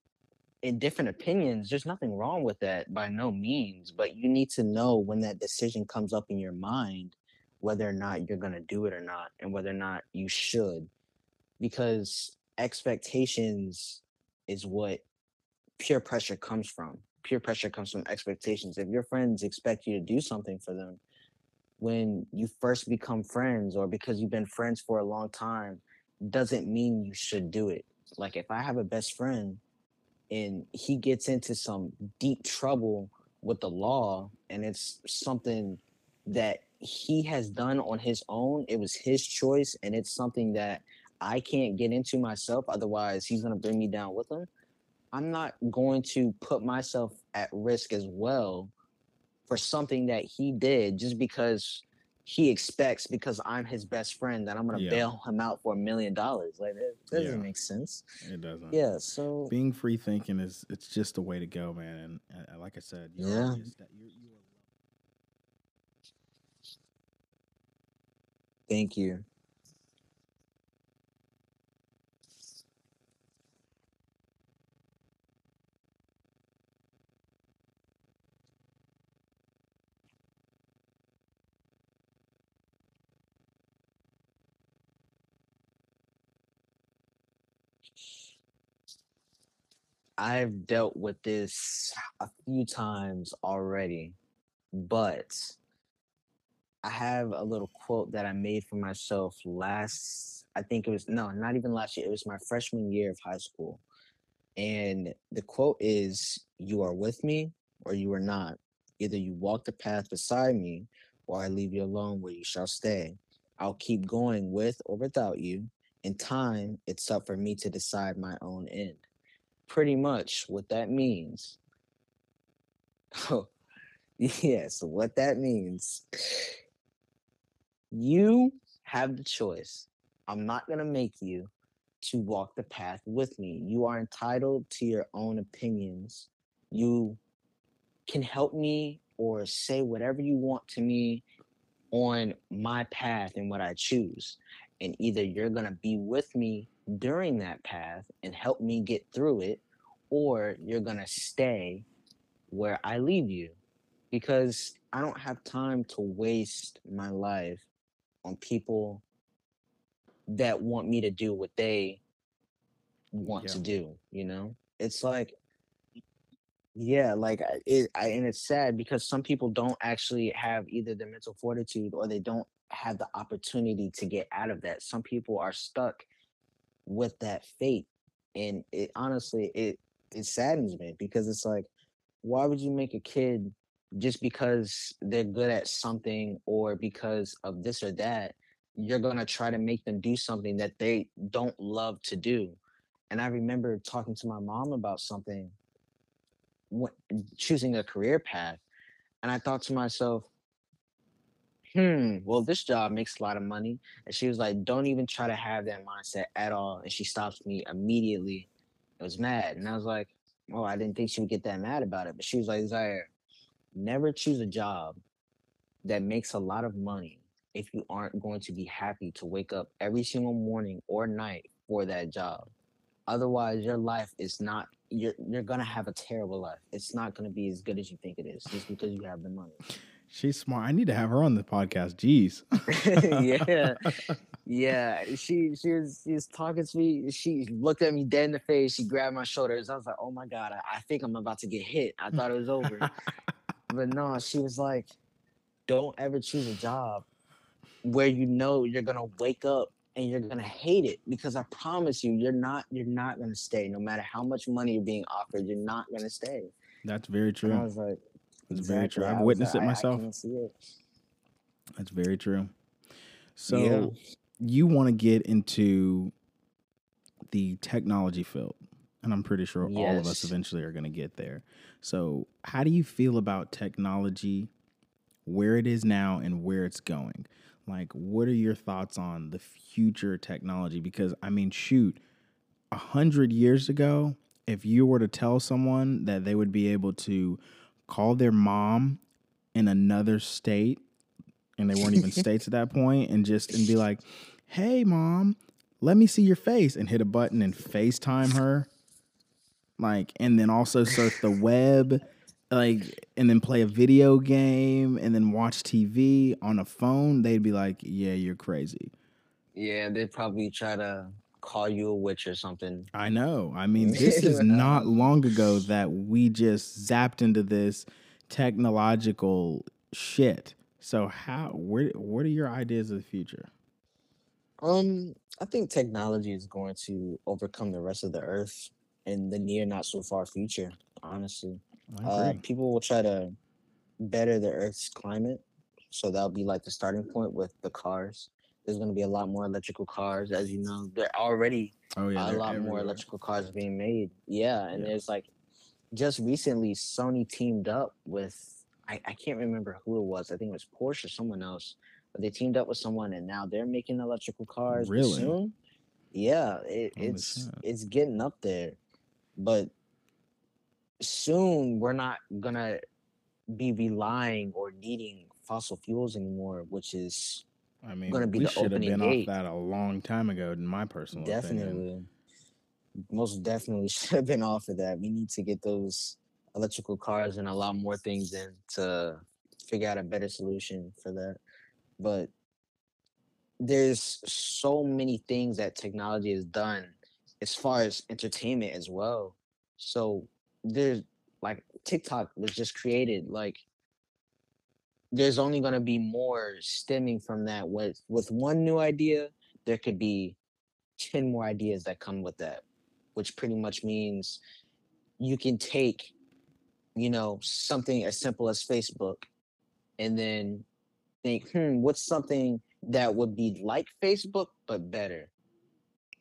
in different opinions, there's nothing wrong with that by no means. But you need to know when that decision comes up in your mind whether or not you're going to do it or not, and whether or not you should. Because expectations is what peer pressure comes from. Peer pressure comes from expectations. If your friends expect you to do something for them, when you first become friends or because you've been friends for a long time doesn't mean you should do it Like if I have a best friend and he gets into some deep trouble with the law and it's something that he has done on his own, it was his choice and it's something that I can't get into myself otherwise he's going to bring me down with him. I'm not going to put myself at risk as well for something that he did just because he expects because I'm his best friend that I'm gonna Yeah. bail him out for a million dollars. Like that doesn't Yeah. make sense. It doesn't. Yeah. So Being free thinking is it's just the way to go, man. And uh, like I said, you're Yeah. sta- you're, you are thank you. I've dealt with this a few times already, but I have a little quote that I made for myself last, I think it was, no, not even last year. It was my freshman year of high school. And the quote is, You are with me or you are not. Either you walk the path beside me or I leave you alone where you shall stay. I'll keep going with or without you. In time, it's up for me to decide my own end. Pretty much what that means. [laughs] Oh, yeah, so what that means, you have the choice. I'm not going to make you to walk the path with me. You are entitled to your own opinions. You can help me or say whatever you want to me on my path and what I choose. And either you're going to be with me during that path and help me get through it, or you're going to stay where I leave you. Because I don't have time to waste my life on people that want me to do what they want to do, you know? It's like, yeah, like I- it, I, and it's sad because some people don't actually have either the mental fortitude or they don't have the opportunity to get out of that. Some people are stuck with that fate, and it honestly it it saddens me because it's like, why would you make a kid just because they're good at something or because of this or that? You're gonna try to make them do something that they don't love to do. And I remember talking to my mom about something choosing a career path. And I thought to myself, hmm, well, this job makes a lot of money. And she was like, don't even try to have that mindset at all. And she stopped me immediately. I was mad. And I was like, oh, I didn't think she would get that mad about it. But she was like, Zyaire, never choose a job that makes a lot of money if you aren't going to be happy to wake up every single morning or night for that job. Otherwise, your life is not you're you're gonna have a terrible life. It's not gonna be as good as you think it is just because you have the money. She's smart. I need to have her on the podcast. Jeez. [laughs] yeah. [laughs] Yeah. She she was she was talking to me. She looked at me dead in the face. She grabbed my shoulders. I was like, oh my God, I, I think I'm about to get hit. I thought it was over. [laughs] but no, she was like, don't ever choose a job where you know you're gonna wake up and you're gonna hate it because I promise you, you're not you're not gonna stay. No matter how much money you're being offered, you're not gonna stay. That's very And I true. was like, That's very true. I've was witnessed it myself. it. That's very true. So Yeah. you want to get into the technology field, and I'm pretty sure all of us eventually are going to get there. So, how do you feel about technology, where it is now, and where it's going? Like, what are your thoughts on the future technology? Because I mean, shoot, a hundred years ago, if you were to tell someone that they would be able to call their mom in another state and they weren't even [laughs] states at that point and just and be like hey mom let me see your face and hit a button and facetime her. Like and then also search the [laughs] web like and then play a video game and then watch tv on a phone they'd be like yeah you're crazy. Yeah, they'd probably try to call you a witch or something. I know. I mean, [laughs] this is not long ago that we just zapped into this technological shit. So how where what are your ideas of the future? Um, I think technology is going to overcome the rest of the earth in the near, not so far future. Honestly, uh, people will try to better the Earth's climate, so that'll be like the starting point with the cars. There's going to be a lot more electrical cars, as you know. There already oh, yeah, a lot everywhere. more electrical cars being made. Yeah, and yeah. there's like just recently Sony teamed up with I, I can't remember who it was. I think it was Porsche or someone else. But they teamed up with someone and now they're making electrical cars. Really? Soon, yeah, it, it's it's getting up there. But soon we're not gonna be relying or needing fossil fuels anymore, which is I mean, going to be we the should have been gate. off that a long time ago, in my personal definitely, opinion. most definitely [laughs] should have been off of that. We need to get those electrical cars and a lot more things in to figure out a better solution for that. But there's so many things that technology has done as far as entertainment as well. So there's like TikTok was just created. Like there's only going to be more stemming from that. With with one new idea, there could be ten more ideas that come with that, which pretty much means you can take, you know, something as simple as Facebook, and then think, hmm, what's something that would be like Facebook but better?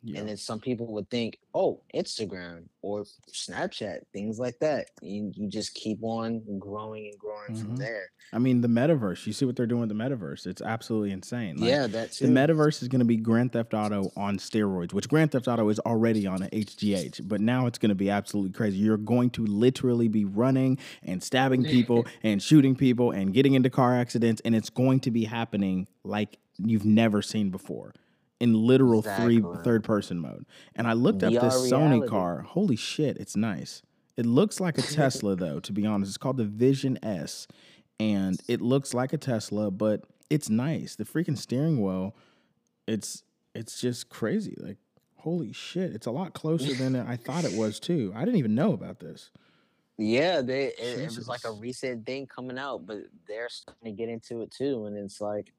Yeah. And then some people would think, oh, Instagram or Snapchat, things like that. You, you just keep on growing and growing mm-hmm. from there. I mean, the metaverse, you see what they're doing with the metaverse. It's absolutely insane. Like, yeah, that's the metaverse is going to be Grand Theft Auto on steroids, which Grand Theft Auto is already on a HGH, but now it's going to be absolutely crazy. You're going to literally be running and stabbing people [laughs] and shooting people and getting into car accidents, and it's going to be happening like you've never seen before in literal exactly. three third person mode. And I looked up this Sony car. Holy shit, it's nice. It looks like a [laughs] Tesla though, to be honest. It's called the Vision S and it looks like a Tesla, but it's nice. The freaking steering wheel, it's it's just crazy. Like holy shit, it's a lot closer than I thought it was too. I didn't even know about this. Yeah, they it, it was like a recent thing coming out, but they're starting to get into it too, and it's like.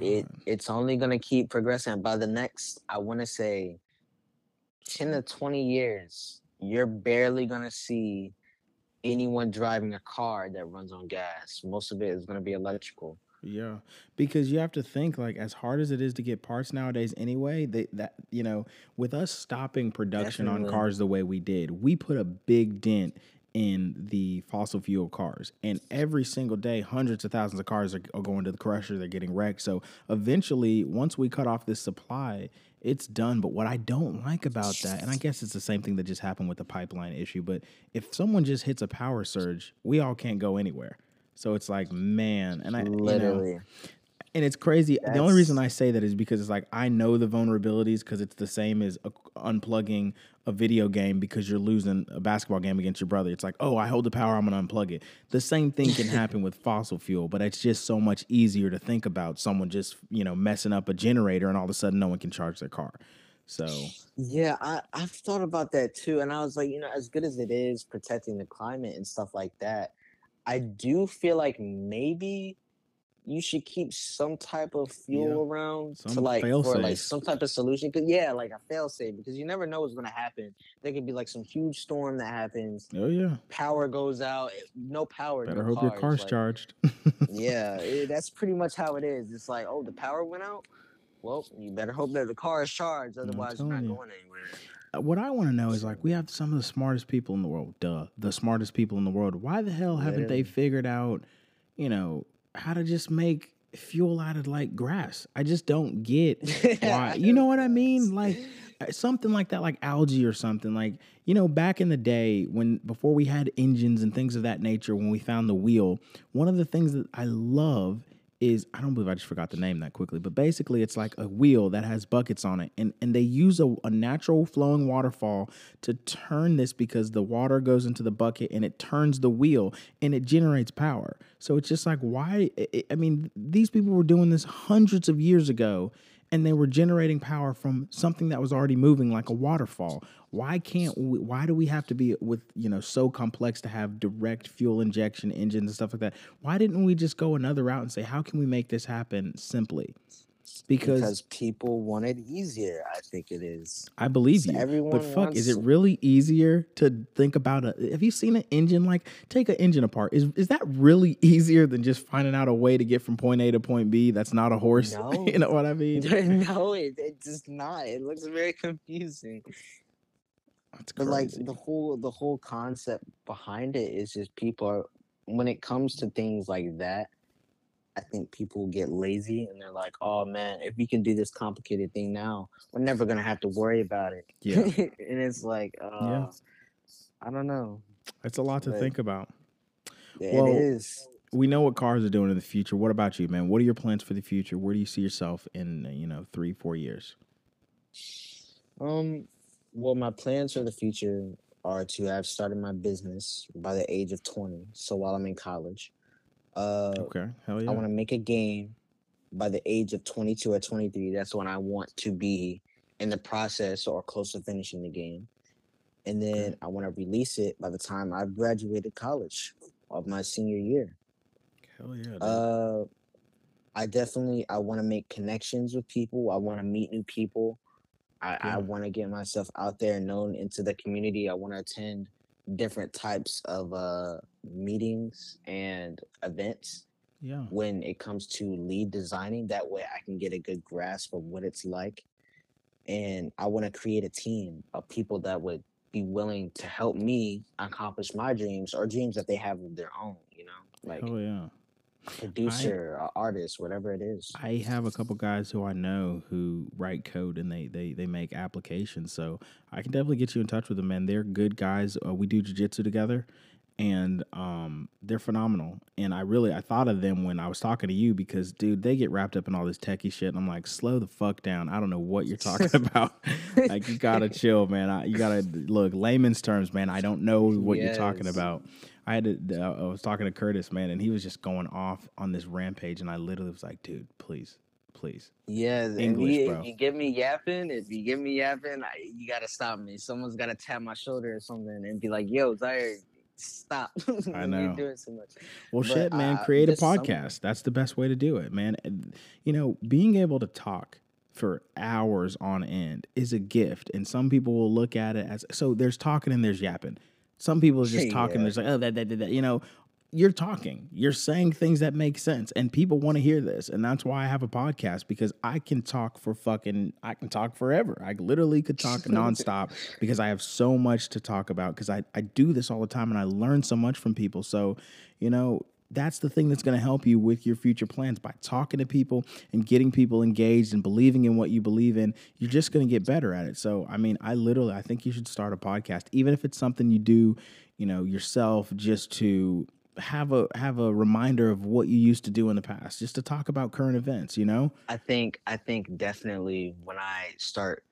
It it's only gonna keep progressing. By the next, I want to say, ten to twenty years, you're barely gonna see anyone driving a car that runs on gas. Most of it is gonna be electrical. Yeah, because you have to think like as hard as it is to get parts nowadays anyway, they, that you know, with us stopping production Definitely. on cars the way we did, we put a big dent in the fossil fuel cars. And every single day, hundreds of thousands of cars are, are, going to the crusher, they're getting wrecked. So eventually, once we cut off this supply, it's done. But what I don't like about that, and I guess it's the same thing that just happened with the pipeline issue, but if someone just hits a power surge, we all can't go anywhere. So it's like, man, and I literally. You know, and it's crazy. That's... The only reason I say that is because it's like I know the vulnerabilities because it's the same as uh, unplugging a video game because you're losing a basketball game against your brother. It's like, oh, I hold the power, I'm gonna unplug it. The same thing can [laughs] happen with fossil fuel, but it's just so much easier to think about someone just you know messing up a generator and all of a sudden no one can charge their car. So yeah, I I've thought about that too, and I was like, you know, as good as it is protecting the climate and stuff like that, I do feel like maybe you should keep some type of fuel yeah. around some to like for like some type of solution. Cause yeah, like a fail safe because you never know what's gonna happen. There could be like some huge storm that happens. Oh yeah, power goes out. Eh, no power. Better no hope cars. your car's like, charged. yeah, [laughs] it, that's pretty much how it is. It's like oh, the power went out. Well, you better hope that the car is charged. Otherwise, you're not you. going anywhere. Uh, what I want to know is like we have some of the smartest people in the world. Duh, the smartest people in the world. Why the hell haven't Literally. they figured out? You know, how to just make fuel out of like grass. I just don't get [laughs] why. you know what I mean? Like uh, something like that, like algae or something. Like, you know, back in the day when before we had engines and things of that nature, when we found the wheel, one of the things that I love is I don't believe I just forgot the name that quickly, but basically it's like a wheel that has buckets on it, and and they use a, a, natural flowing waterfall to turn this because the water goes into the bucket and it turns the wheel and it generates power. So it's just like why? I mean, these people were doing this hundreds of years ago, and they were generating power from something that was already moving like a waterfall. Why can't we, why do we have to be with you know so complex to have direct fuel injection engines and stuff like that? Why didn't we just go another route and say how can we make this happen simply because, because people want it easier. I think it is. I believe So you. everyone But fuck, is it really easier to think about a? Have you seen an engine? Like, take an engine apart. Is is that really [laughs] easier than just finding out a way to get from point A to point B? That's not a horse. No. [laughs] you know what I [laughs] mean? no, it, it's just not. It looks very confusing. That's But like the whole the whole concept behind it is just people are when it comes to things like that, I think people get lazy and they're like, "Oh man, if we can do this complicated thing now, we're never gonna have to worry about it." Yeah. [laughs] and it's like, uh, I don't know. It's a lot to but- think about. It Well, is. We know what cars are doing in the future. What about you, man? What are your plans for the future? Where do you see yourself in, you know, three, four years? Um, well, my plans for the future are to have started my business by the age of 20. So while I'm in college, uh, Okay, hell yeah. I want to make a game by the age of 22 or 23. That's when I want to be in the process or close to finishing the game. And then I want to release it by the time I've graduated college of my senior year. hell yeah. dude. Uh, I definitely I want to make connections with people. I want to meet new people. I, Yeah. I want to get myself out there known into the community. I want to attend different types of uh, meetings and events yeah. when it comes to lead designing. That way, I can get a good grasp of what it's like. And I want to create a team of people that would be willing to help me accomplish my dreams or dreams that they have of their own. You know, like oh, yeah. Producer, or artist, whatever it is. I have a couple guys who I know who write code and they they they make applications. So I can definitely get you in touch with them, man. They're good guys. Uh, we do jujitsu together, and um, they're phenomenal. And I really I thought of them when I was talking to you because, dude, they get wrapped up in all this techie shit. And I'm like, slow the fuck down. I don't know what you're talking [laughs] about. like you gotta [laughs] chill, man. I, you gotta look layman's terms, man. I don't know what you're talking about. I had to. I was talking to Curtis, man, and he was just going off on this rampage, and I literally was like, "Dude, please, please." Yeah, English, you, bro. If you get me yapping, if you get me yapping, I, you gotta stop me. Someone's gotta tap my shoulder or something and be like, "Yo, Zyaire, stop! [laughs] I know. You're doing so much." Well, But, shit, man. uh, create a podcast. That's the best way to do it, man. You know, being able to talk for hours on end is a gift, and some people will look at it as so. There's talking and there's yapping. Some people are just talking. Yeah. There's like, oh, that, that, that, that. You know, you're talking. You're saying things that make sense, and people want to hear this. And that's why I have a podcast because I can talk for fucking. I can talk forever. I literally could talk [laughs] nonstop because I have so much to talk about. Because I I do this all the time, and I learn so much from people. So, you know. That's the thing that's going to help you with your future plans by talking to people and getting people engaged and believing in what you believe in. You're just going to get better at it. So, I mean, I literally, I think you should start a podcast, even if it's something you do, you know, yourself, just to have a have a reminder of what you used to do in the past, just to talk about current events. You know, I think I think definitely when I start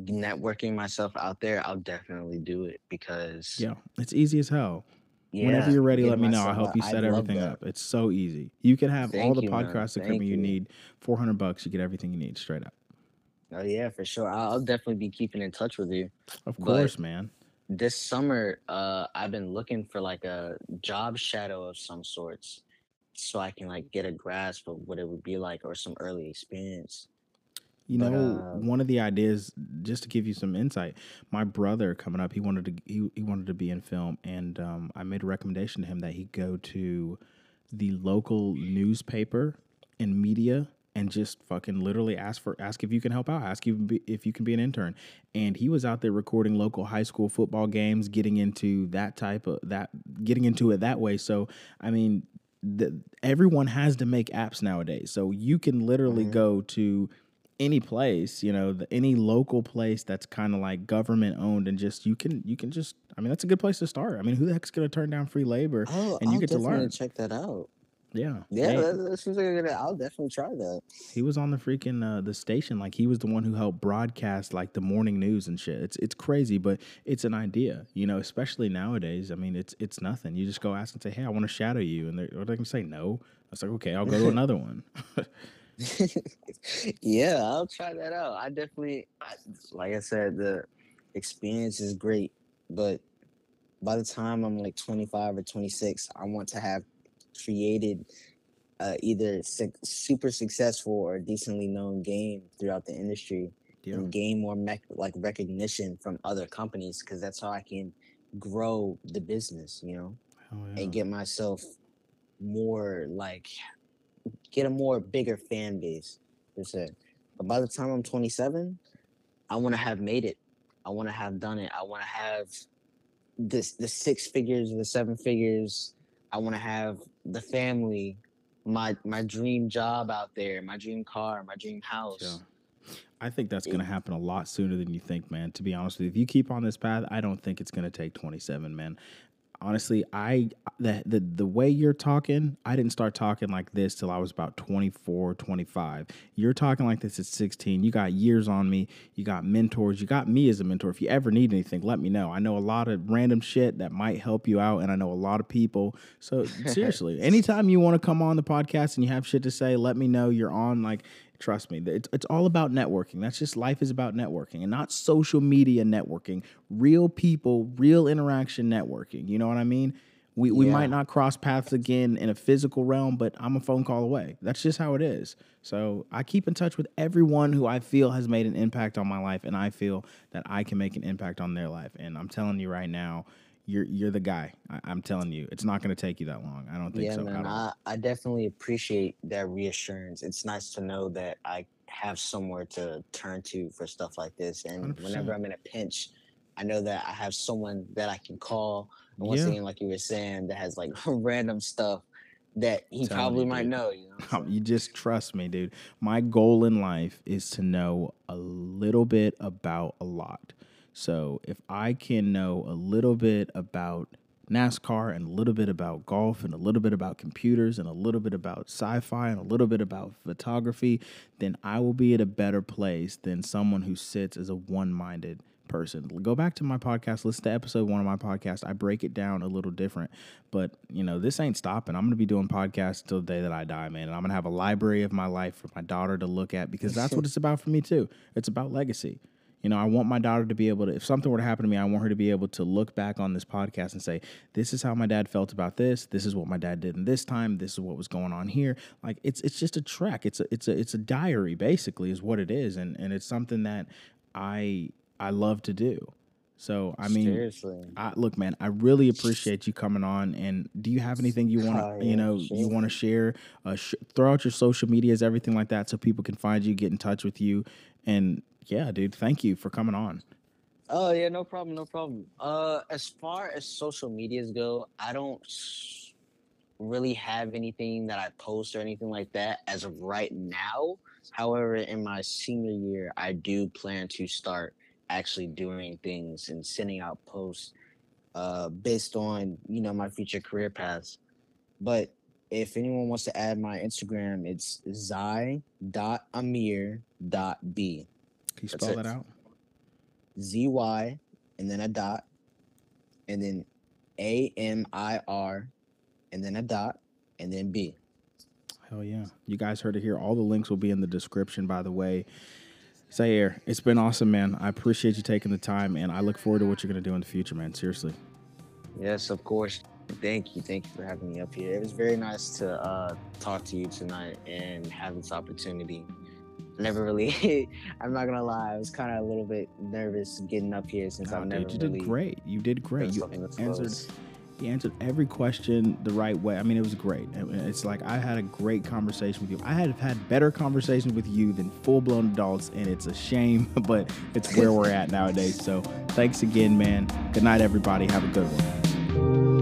networking myself out there, I'll definitely do it because yeah, it's easy as hell. Yeah, Whenever you're ready, let me know. I'll help you set everything that. up. It's so easy. You can have all the you, man. podcast Thank equipment you you. need. Four hundred bucks, you get everything you need straight up. Oh yeah, for sure. I'll definitely be keeping in touch with you. Of But- course, man. this summer uh i've been looking for like a job shadow of some sorts so i can like get a grasp of what it would be like or some early experience You But, know, uh, one of the ideas, just to give you some insight, my brother coming up, he wanted to he, he wanted to be in film, and um, I made a recommendation to him that he go to the local newspaper and media and just fucking literally ask for ask if you can help out, ask you if you can be an intern. And he was out there recording local high school football games, getting into that type of that, getting into it that way. So I mean, the, everyone has to make apps nowadays, so you can literally Mhm. go to any place, you know, the, any local place that's kind of like government owned, and just you can you can just. I mean, that's a good place to start. I mean, who the heck's gonna turn down free labor? oh And you I'll get to learn. check that out Yeah, yeah that, that seems like i'll definitely try that he was on the freaking uh, the station. Like he was the one who helped broadcast like the morning news and shit. It's it's crazy, but it's an idea, you know. Especially nowadays. I mean, it's it's nothing. You just go ask and say, "Hey, I want to shadow you," and they're, or they can say no. I was like, "Okay, I'll go to [laughs] another one." [laughs] [laughs] yeah i'll try that out i definitely I, like i said the experience is great but by the time i'm like 25 or 26 i want to have created uh, either su- super successful or decently known game throughout the industry Yeah. and gain more mec- like recognition from other companies because that's how I can grow the business, you know, yeah. and get myself more like get a more bigger fan base. Per se. But by the time I'm 27, I want to have made it. I want to have done it. I want to have this the six figures, the seven figures. I want to have the family, my my dream job out there, my dream car, my dream house. Yeah. I think that's going to happen a lot sooner than you think, man. To be honest with you, if you keep on this path, I don't think it's going to take 27, man. Honestly, I the, the the way you're talking, I didn't start talking like this till I was about 24, 25. You're talking like this at 16. You got years on me. You got mentors. You got me as a mentor. If you ever need anything, let me know. I know a lot of random shit that might help you out, and I know a lot of people. So [laughs] seriously, anytime you want to come on the podcast and you have shit to say, let me know. You're on. Like, trust me, it's, it's all about networking. That's just life is about networking and not social media networking. Real people, real interaction networking. You know what I mean? We, we Yeah. might not cross paths again in a physical realm, but I'm a phone call away. That's just how it is. So I keep in touch with everyone who I feel has made an impact on my life, and I feel that I can make an impact on their life. And I'm telling you right now, you're you're the guy. I, I'm telling you, it's not going to take you that long. I don't think yeah, so. man. I, I definitely appreciate that reassurance. It's nice to know that I have somewhere to turn to for stuff like this. And 100%. whenever I'm in a pinch, I know that I have someone that I can call. And once Yeah. again, like you were saying, that has like [laughs] random stuff that he Telling probably you, might dude. know. You know, [laughs] You just trust me, dude. My goal in life is to know a little bit about a lot. So if I can know a little bit about NASCAR and a little bit about golf and a little bit about computers and a little bit about sci-fi and a little bit about photography, then I will be at a better place than someone who sits as a one-minded person. Go back to my podcast, listen to episode one of my podcast. I break it down a little different, but you know, this ain't stopping. I'm gonna be doing podcasts till the day that I die, man. And I'm gonna have a library of my life for my daughter to look at because that's what [laughs] it's about for me too. It's about legacy. You know, I want my daughter to be able to, if something were to happen to me, I want her to be able to look back on this podcast and say, this is how my dad felt about this. This is what my dad did in this time. This is what was going on here. Like it's it's just a track. It's a it's a it's a diary basically is what it is. And and it's something that I I love to do. So I mean seriously. I, look, man, I really appreciate you coming on. And do you have anything you want to, Oh, you know, sure. you want to share? Uh, sh- throw out your social medias, everything like that, so people can find you, get in touch with you. And yeah, dude, thank you for coming on. Oh yeah, no problem, no problem. Uh, as far as social medias go, I don't really have anything that I post or anything like that as of right now. However, in my senior year, I do plan to start actually doing things and sending out posts uh, based on you know my future career paths. But if anyone wants to add my Instagram, it's zy.amir.b. Can you That's spell it. that out? Z Y and then a dot and then A M I R and then a dot and then B. Hell yeah. You guys heard it here. All the links will be in the description, by the way. Zyaire, it's been awesome, man. I appreciate you taking the time, and I look forward to what you're going to do in the future, man. Seriously. Yes, of course. Thank you. Thank you for having me up here. It was very nice to uh, talk to you tonight and have this opportunity. Never [laughs] really, [laughs] I'm not gonna lie, I was kind of a little bit nervous getting up here since I've never dude, you did really great. You did great. You answered close. You answered every question the right way. I mean, it was great. It's like I had a great conversation with you. I had had better conversations with you than full blown adults, and it's a shame, [laughs] but it's where we're at nowadays. So thanks again, man. Good night, everybody. Have a good one.